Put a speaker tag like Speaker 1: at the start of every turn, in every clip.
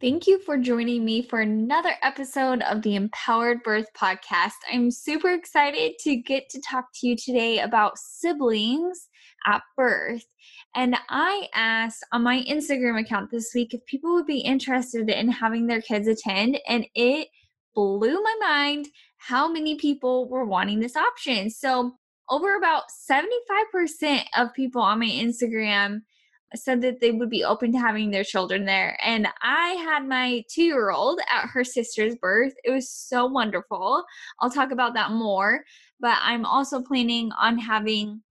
Speaker 1: Thank you for joining me for another episode of the Empowered Birth Podcast. I'm super excited to get to talk to you today about siblings at birth. And I asked on my Instagram account this week if people would be interested in having their kids attend, and it blew my mind how many people were wanting this option. So, over about 75% of people on my Instagram said that they would be open to having their children there. And I had my two year old at her sister's birth. It was so wonderful. I'll talk about that more. But I'm also planning on having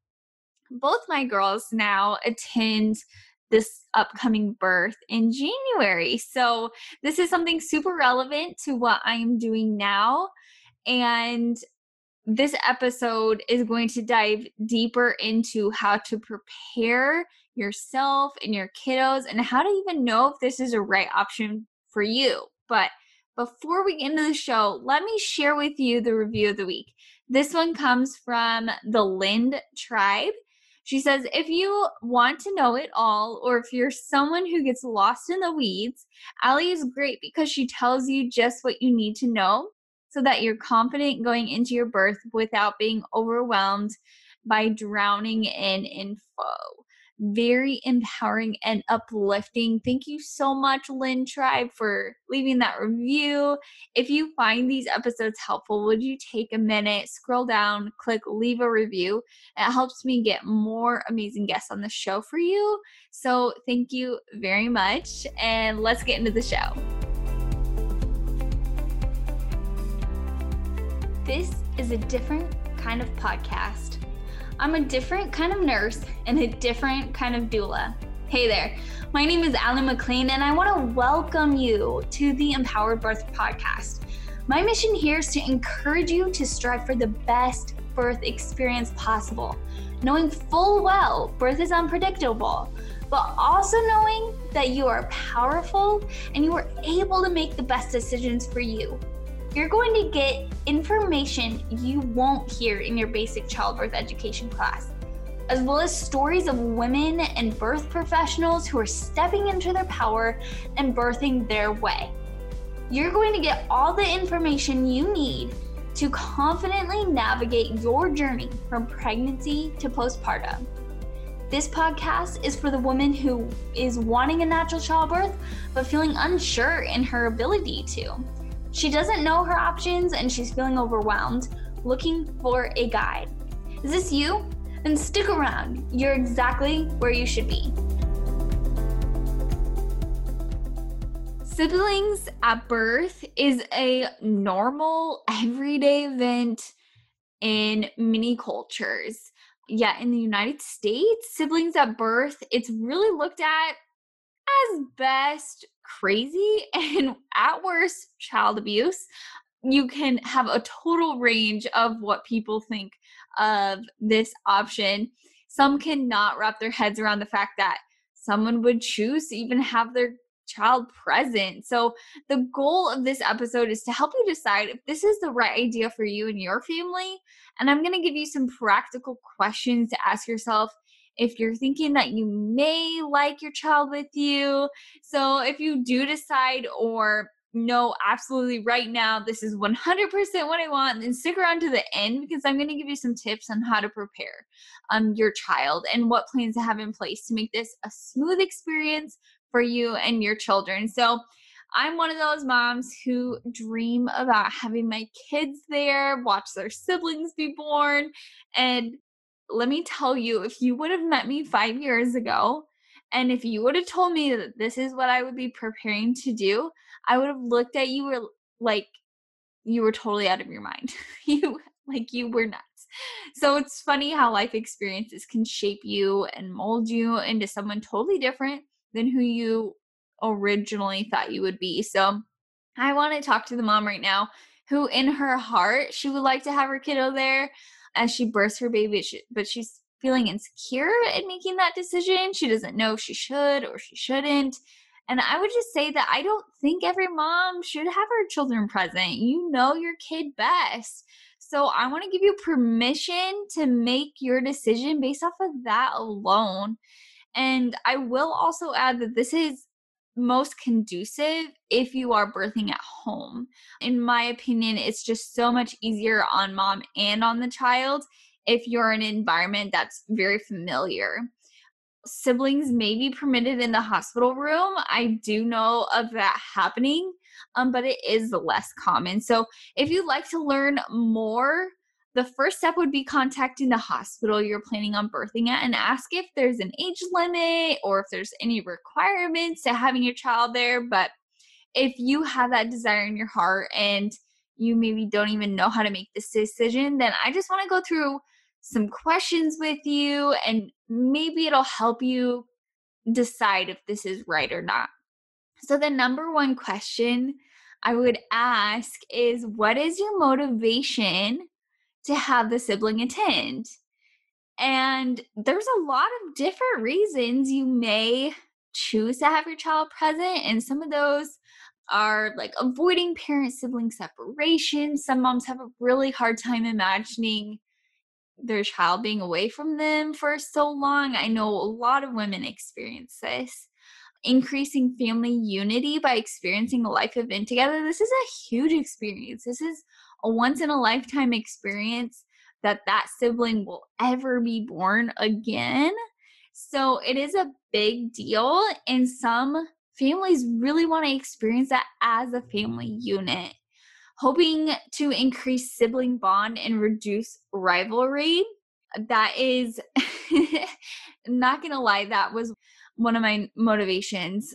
Speaker 1: both my girls now attend this upcoming birth in January. So, this is something super relevant to what I am doing now. And this episode is going to dive deeper into how to prepare yourself and your kiddos and how to even know if this is a right option for you. But before we get into the show, let me share with you the review of the week. This one comes from the Lind Tribe. She says, if you want to know it all, or if you're someone who gets lost in the weeds, Allie is great because she tells you just what you need to know so that you're confident going into your birth without being overwhelmed by drowning in info very empowering and uplifting. Thank you so much, Lynn Tribe, for leaving that review. If you find these episodes helpful, would you take a minute, scroll down, click leave a review? It helps me get more amazing guests on the show for you. So thank you very much. And let's get into the show. This is a different kind of podcast I'm a different kind of nurse and a different kind of doula. Hey there, my name is Allie McLean, and I want to welcome you to the Empowered Birth Podcast. My mission here is to encourage you to strive for the best birth experience possible, knowing full well birth is unpredictable, but also knowing that you are powerful and you are able to make the best decisions for you you're going to get information you won't hear in your basic childbirth education class, as well as stories of women and birth professionals who are stepping into their power and birthing their way. You're going to get all the information you need to confidently navigate your journey from pregnancy to postpartum. This podcast is for the woman who is wanting a natural childbirth but feeling unsure in her ability to. She doesn't know her options and she's feeling overwhelmed, looking for a guide. Is this you? Then stick around. You're exactly where you should be. Siblings at birth is a normal, everyday event in many cultures. Yet in the United States, siblings at birth, it's really looked at as best crazy and at worst child abuse you can have a total range of what people think of this option some cannot wrap their heads around the fact that someone would choose to even have their child present. So, the goal of this episode is to help you decide if this is the right idea for you and your family. And I'm going to give you some practical questions to ask yourself if you're thinking that you may like your child with you. So if you do decide or no, absolutely right now, this is 100% what I want, then stick around to the end because I'm going to give you some tips on how to prepare um, your child and what plans to have in place to make this a smooth experience for you and your children. So, I'm one of those moms who dream about having my kids there, watch their siblings be born, and let me tell you, if you would have met me five years ago, and if you would have told me that this is what I would be preparing to do, I would have looked at you uh, like you were totally out of your mind. you like you were nuts. So it's funny how life experiences can shape you and mold you into someone totally different than who you originally thought you would be. So I want to talk to the mom right now who in her heart she would like to have her kiddo there as she births her baby, but she's feeling insecure in making that decision. She doesn't know if she should or she shouldn't. And I would just say that I don't think every mom should have her children present. You know your kid best. So I want to give you permission to make your decision based off of that alone. And I will also add that this is most conducive if you are birthing at home. In my opinion, it's just so much easier on mom and on the child if you're in an environment that's very familiar. Siblings may be permitted in the hospital room. I do know of that happening, um, but it is less common. So if you'd like to learn more, the first step would be contacting the hospital you're planning on birthing at and ask if there's an age limit or if there's any requirements to having your child there. But if you have that desire in your heart and you maybe don't even know how to make this decision, then I just want to go through some questions with you and maybe it'll help you decide if this is right or not. So, the number one question I would ask is What is your motivation to have the sibling attend. And there's a lot of different reasons you may choose to have your child present. And some of those are like avoiding parent sibling separation. Some moms have a really hard time imagining their child being away from them for so long. I know a lot of women experience this. Increasing family unity by experiencing a life event together. This is a huge experience. This is a once in a lifetime experience that that sibling will ever be born again. So it is a big deal. And some families really want to experience that as a family unit. Hoping to increase sibling bond and reduce rivalry. That is, not gonna lie, that was one of my motivations.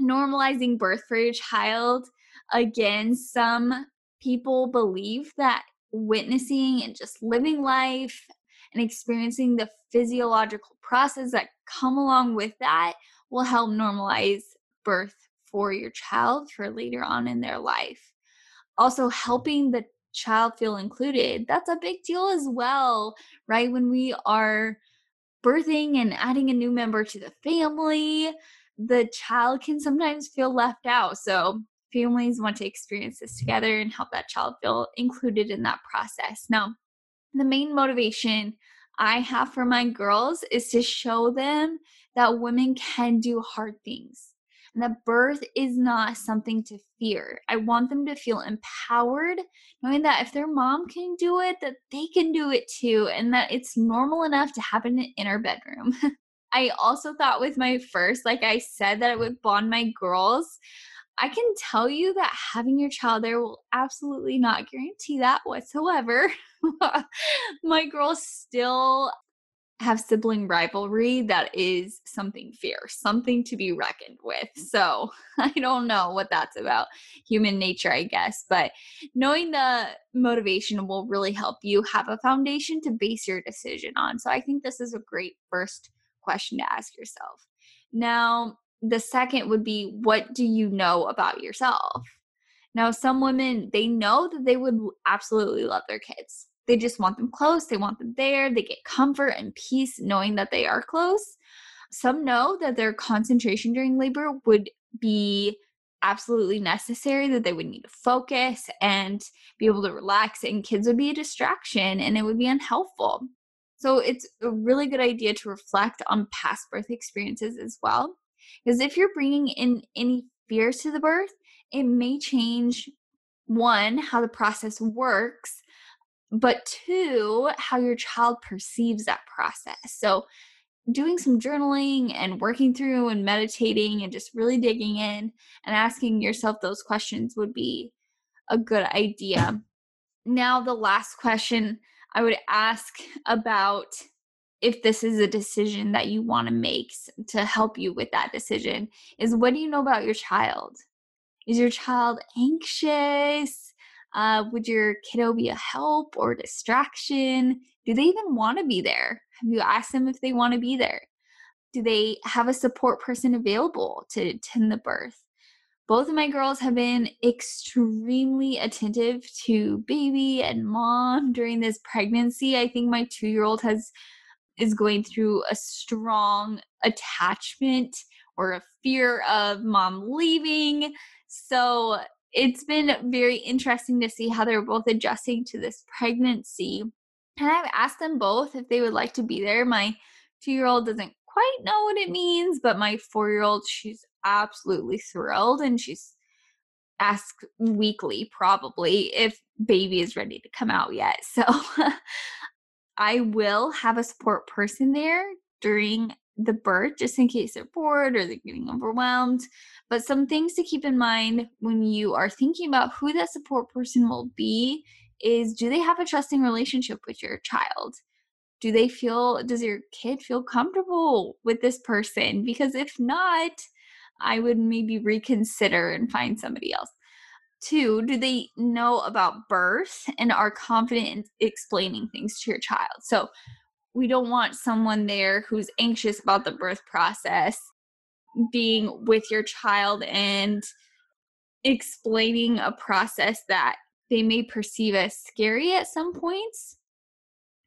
Speaker 1: Normalizing birth for your child. Again, some people believe that witnessing and just living life and experiencing the physiological process that come along with that will help normalize birth for your child for later on in their life. Also, helping the child feel included, that's a big deal as well, right? When we are birthing and adding a new member to the family, the child can sometimes feel left out. So, families want to experience this together and help that child feel included in that process. Now, the main motivation I have for my girls is to show them that women can do hard things and that birth is not something to fear. I want them to feel empowered, knowing that if their mom can do it, that they can do it too, and that it's normal enough to happen in our bedroom. I also thought with my first, like I said, that I would bond my girls. I can tell you that having your child there will absolutely not guarantee that whatsoever. My girls still have sibling rivalry that is something fierce, something to be reckoned with. Mm. So I don't know what that's about. Human nature, I guess. But knowing the motivation will really help you have a foundation to base your decision on. So I think this is a great first question to ask yourself. Now, the second would be what do you know about yourself? Now, some women, they know that they would absolutely love their kids. They just want them close, they want them there, they get comfort and peace knowing that they are close. Some know that their concentration during labor would be absolutely necessary, that they would need to focus and be able to relax, and kids would be a distraction and it would be unhelpful. So, it's a really good idea to reflect on past birth experiences as well because if you're bringing in any fears to the birth, it may change one, how the process works, but two, how your child perceives that process. So, doing some journaling and working through and meditating and just really digging in and asking yourself those questions would be a good idea. Now, the last question I would ask about if this is a decision that you want to make to help you with that decision is what do you know about your child? Is your child anxious? Uh, would your kiddo be a help or distraction? Do they even want to be there? Have you asked them if they want to be there? Do they have a support person available to attend the birth? Both of my girls have been extremely attentive to baby and mom during this pregnancy. I think my two year old has is going through a strong attachment or a fear of mom leaving. So it's been very interesting to see how they're both adjusting to this pregnancy. And I've asked them both if they would like to be there. My two year old doesn't quite know what it means, but my four year old, she's absolutely thrilled and she's asked weekly probably if baby is ready to come out yet. So I will have a support person there during the birth just in case they're bored or they're getting overwhelmed. But some things to keep in mind when you are thinking about who that support person will be is do they have a trusting relationship with your child? Do they feel, does your kid feel comfortable with this person? Because if not, I would maybe reconsider and find somebody else. Two, do they know about birth and are confident in explaining things to your child? So we don't want someone there who's anxious about the birth process being with your child and explaining a process that they may perceive as scary at some points.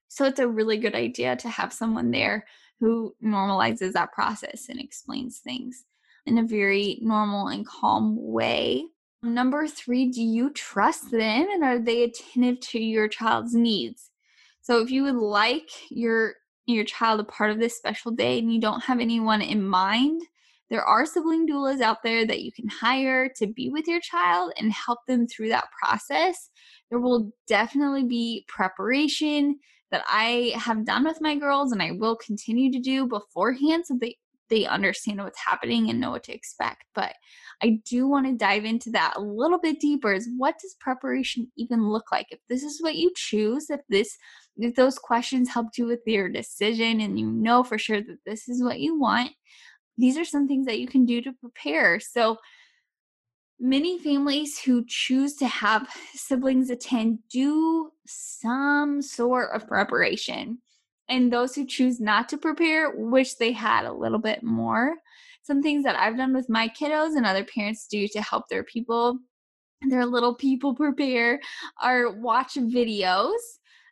Speaker 1: So it's a really good idea to have someone there who normalizes that process and explains things in a very normal and calm way. Number three, do you trust them and are they attentive to your child's needs? So if you would like your your child a part of this special day and you don't have anyone in mind, there are sibling doulas out there that you can hire to be with your child and help them through that process. There will definitely be preparation that I have done with my girls and I will continue to do beforehand so they they understand what's happening and know what to expect. But I do want to dive into that a little bit deeper is what does preparation even look like? If this is what you choose, if this if those questions helped you with your decision and you know for sure that this is what you want, these are some things that you can do to prepare. So many families who choose to have siblings attend do some sort of preparation. And those who choose not to prepare wish they had a little bit more. Some things that I've done with my kiddos and other parents do to help their people, their little people prepare, are watch videos.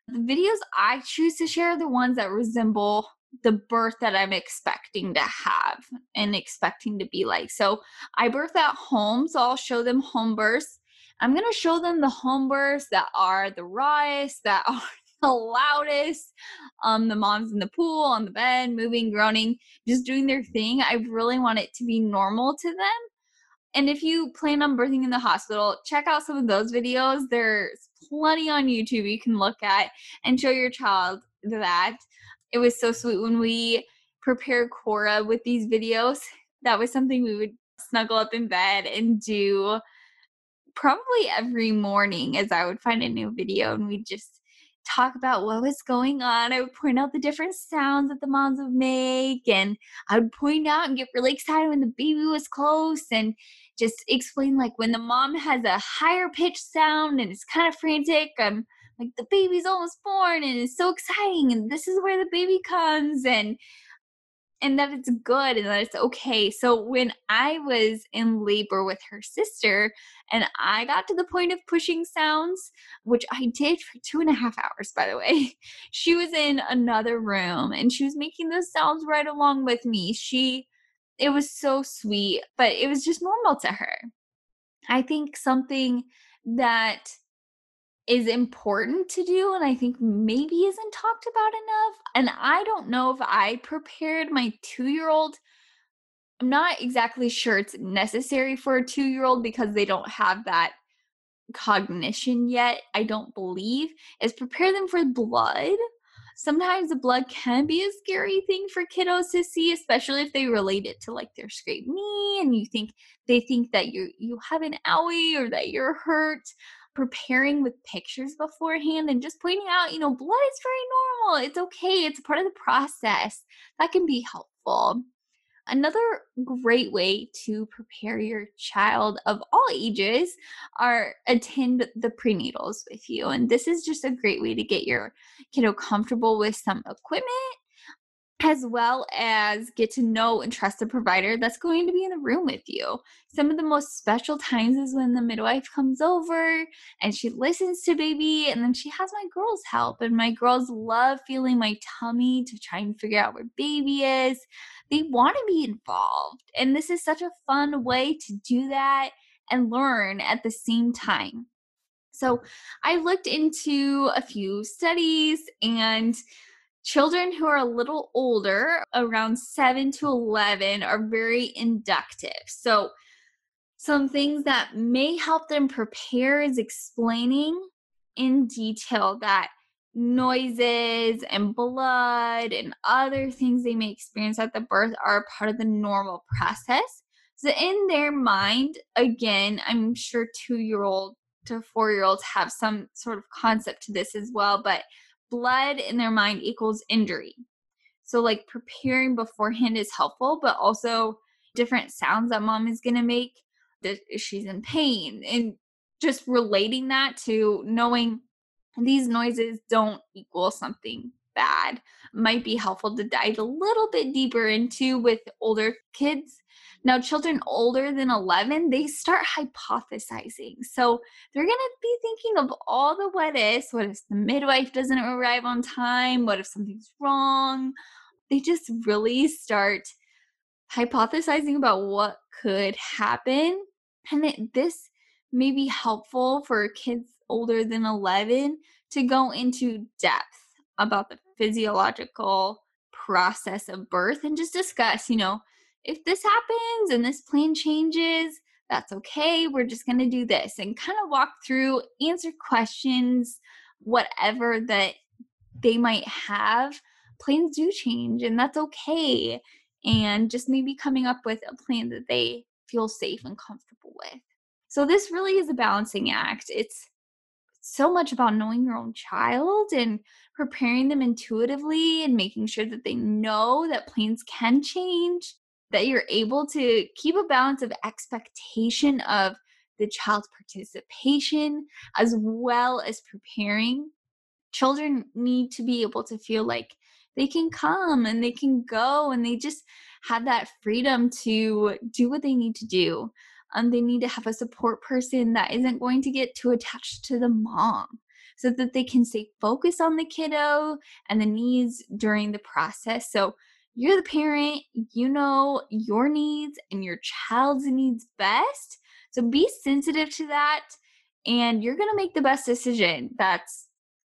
Speaker 1: The videos I choose to share are the ones that resemble the birth that I'm expecting to have and expecting to be like. So I birth at home, so I'll show them home births. I'm gonna show them the home births that are the rawest, that are the loudest. Um, the moms in the pool, on the bed, moving, groaning, just doing their thing. I really want it to be normal to them. And if you plan on birthing in the hospital, check out some of those videos. There's plenty on YouTube you can look at and show your child that it was so sweet when we prepared Cora with these videos. That was something we would snuggle up in bed and do probably every morning as I would find a new video and we'd just talk about what was going on. I would point out the different sounds that the moms would make and I would point out and get really excited when the baby was close and just explain like when the mom has a higher pitch sound and it's kind of frantic, I'm like the baby's almost born and it's so exciting and this is where the baby comes and and that it's good and that it's okay. So when I was in labor with her sister and I got to the point of pushing sounds, which I did for two and a half hours, by the way, she was in another room and she was making those sounds right along with me. She, it was so sweet, but it was just normal to her. I think something that is important to do and I think maybe isn't talked about enough. And I don't know if I prepared my two year old. I'm not exactly sure it's necessary for a two year old because they don't have that cognition yet, I don't believe, is prepare them for blood. Sometimes the blood can be a scary thing for kiddos to see, especially if they relate it to like their scraped knee and you think they think that you you have an owie or that you're hurt preparing with pictures beforehand and just pointing out, you know, blood is very normal. It's okay. It's part of the process. That can be helpful. Another great way to prepare your child of all ages are attend the prenatals with you. And this is just a great way to get your kiddo comfortable with some equipment as well as get to know and trust the provider that's going to be in the room with you. Some of the most special times is when the midwife comes over and she listens to baby, and then she has my girls help. And my girls love feeling my tummy to try and figure out where baby is. They want to be involved. And this is such a fun way to do that and learn at the same time. So I looked into a few studies and Children who are a little older, around 7 to 11, are very inductive. So, some things that may help them prepare is explaining in detail that noises and blood and other things they may experience at the birth are part of the normal process. So, in their mind, again, I'm sure two year old to four year olds have some sort of concept to this as well, but blood in their mind equals injury. So, like preparing beforehand is helpful, but also different sounds that mom is going to make that she's in pain and just relating that to knowing these noises don't equal something bad might be helpful to dive a little bit deeper into with older kids now, children older than 11, they start hypothesizing. So they're going to be thinking of all the what ifs. What if the midwife doesn't arrive on time? What if something's wrong? They just really start hypothesizing about what could happen. And it, this may be helpful for kids older than 11 to go into depth about the physiological process of birth and just discuss, you know, if this happens and this plan changes, that's okay. We're just going to do this and kind of walk through, answer questions, whatever that they might have. Plans do change and that's okay. And just maybe coming up with a plan that they feel safe and comfortable with. So, this really is a balancing act. It's so much about knowing your own child and preparing them intuitively and making sure that they know that plans can change that you're able to keep a balance of expectation of the child's participation as well as preparing. Children need to be able to feel like they can come and they can go and they just have that freedom to do what they need to do. Um, they need to have a support person that isn't going to get too attached to the mom so that they can stay focused on the kiddo and the needs during the process. So you're the parent, you know your needs and your child's needs best. So be sensitive to that and you're going to make the best decision that's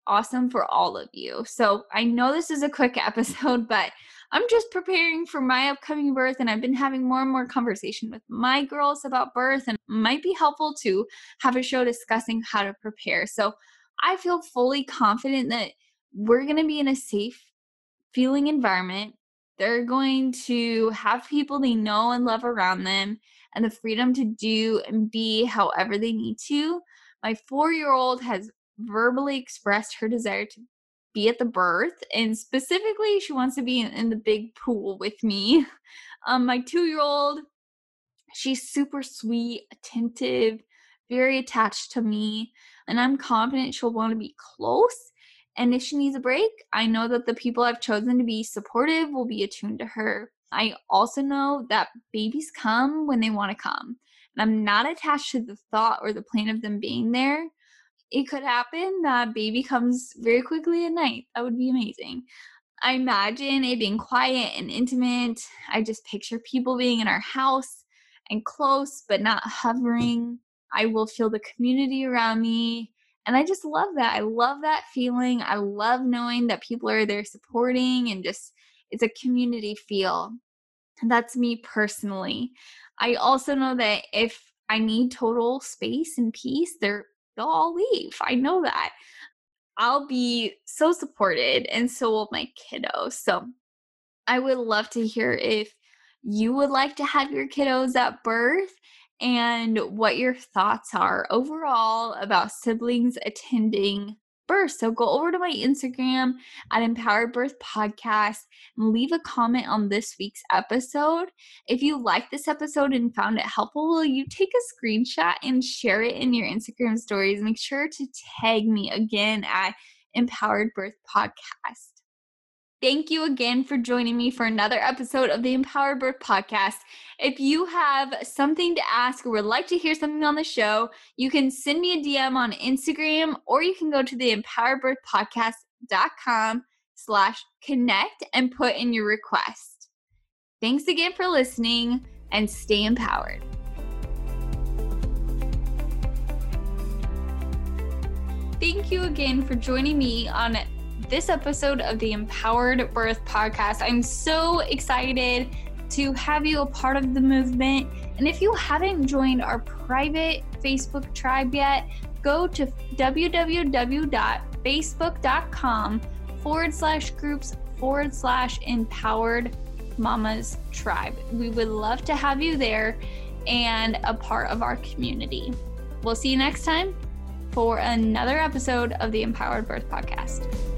Speaker 1: awesome for all of you. So I know this is a quick episode, but I'm just preparing for my upcoming birth and I've been having more and more conversation with my girls about birth and might be helpful to have a show discussing how to prepare. So I feel fully confident that we're going to be in a safe feeling environment they're going to have people they know and love around them and the freedom to do and be however they need to. My four year old has verbally expressed her desire to be at the birth, and specifically, she wants to be in, the big pool with me. Um, my two year old, she's super sweet, attentive, very attached to me, and I'm confident she'll want to be close and if she needs a break, I know that the people I've chosen to be supportive will be attuned to her. I also know that babies come when they want to come. And I'm not attached to the thought or the plan of them being there. It could happen that baby comes very quickly at night. That would be amazing. I imagine it being quiet and intimate. I just picture people being in our house and close but not hovering. I will feel the community around me and I just love that. I love that feeling. I love knowing that people are there supporting and just it's a community feel. And that's me personally. I also know that if I need total space and peace, they're they'll all leave. I know that. I'll be so supported and so will my kiddos. So I would love to hear if you would like to have your kiddos at birth and what your thoughts are overall about siblings attending birth. So go over to my Instagram at Empowered Birth Podcast and leave a comment on this week's episode. If you like this episode and found it helpful, will you take a screenshot and share it in your Instagram stories? Make sure to tag me again at Empowered Birth Podcast. Thank you again for joining me for another episode of the Empowered Birth Podcast. If you have something to ask or would like to hear something on the show, you can send me a DM on Instagram or you can go to the empoweredbirthpodcast.com slash connect and put in your request. Thanks again for listening and stay empowered. Thank you again for joining me on this episode of the Empowered Birth Podcast. I'm so excited to have you a part of the movement. And if you haven't joined our private Facebook tribe yet, go to www.facebook.com forward slash groups forward slash empowered mamas tribe. We would love to have you there and a part of our community. We'll see you next time for another episode of the Empowered Birth Podcast.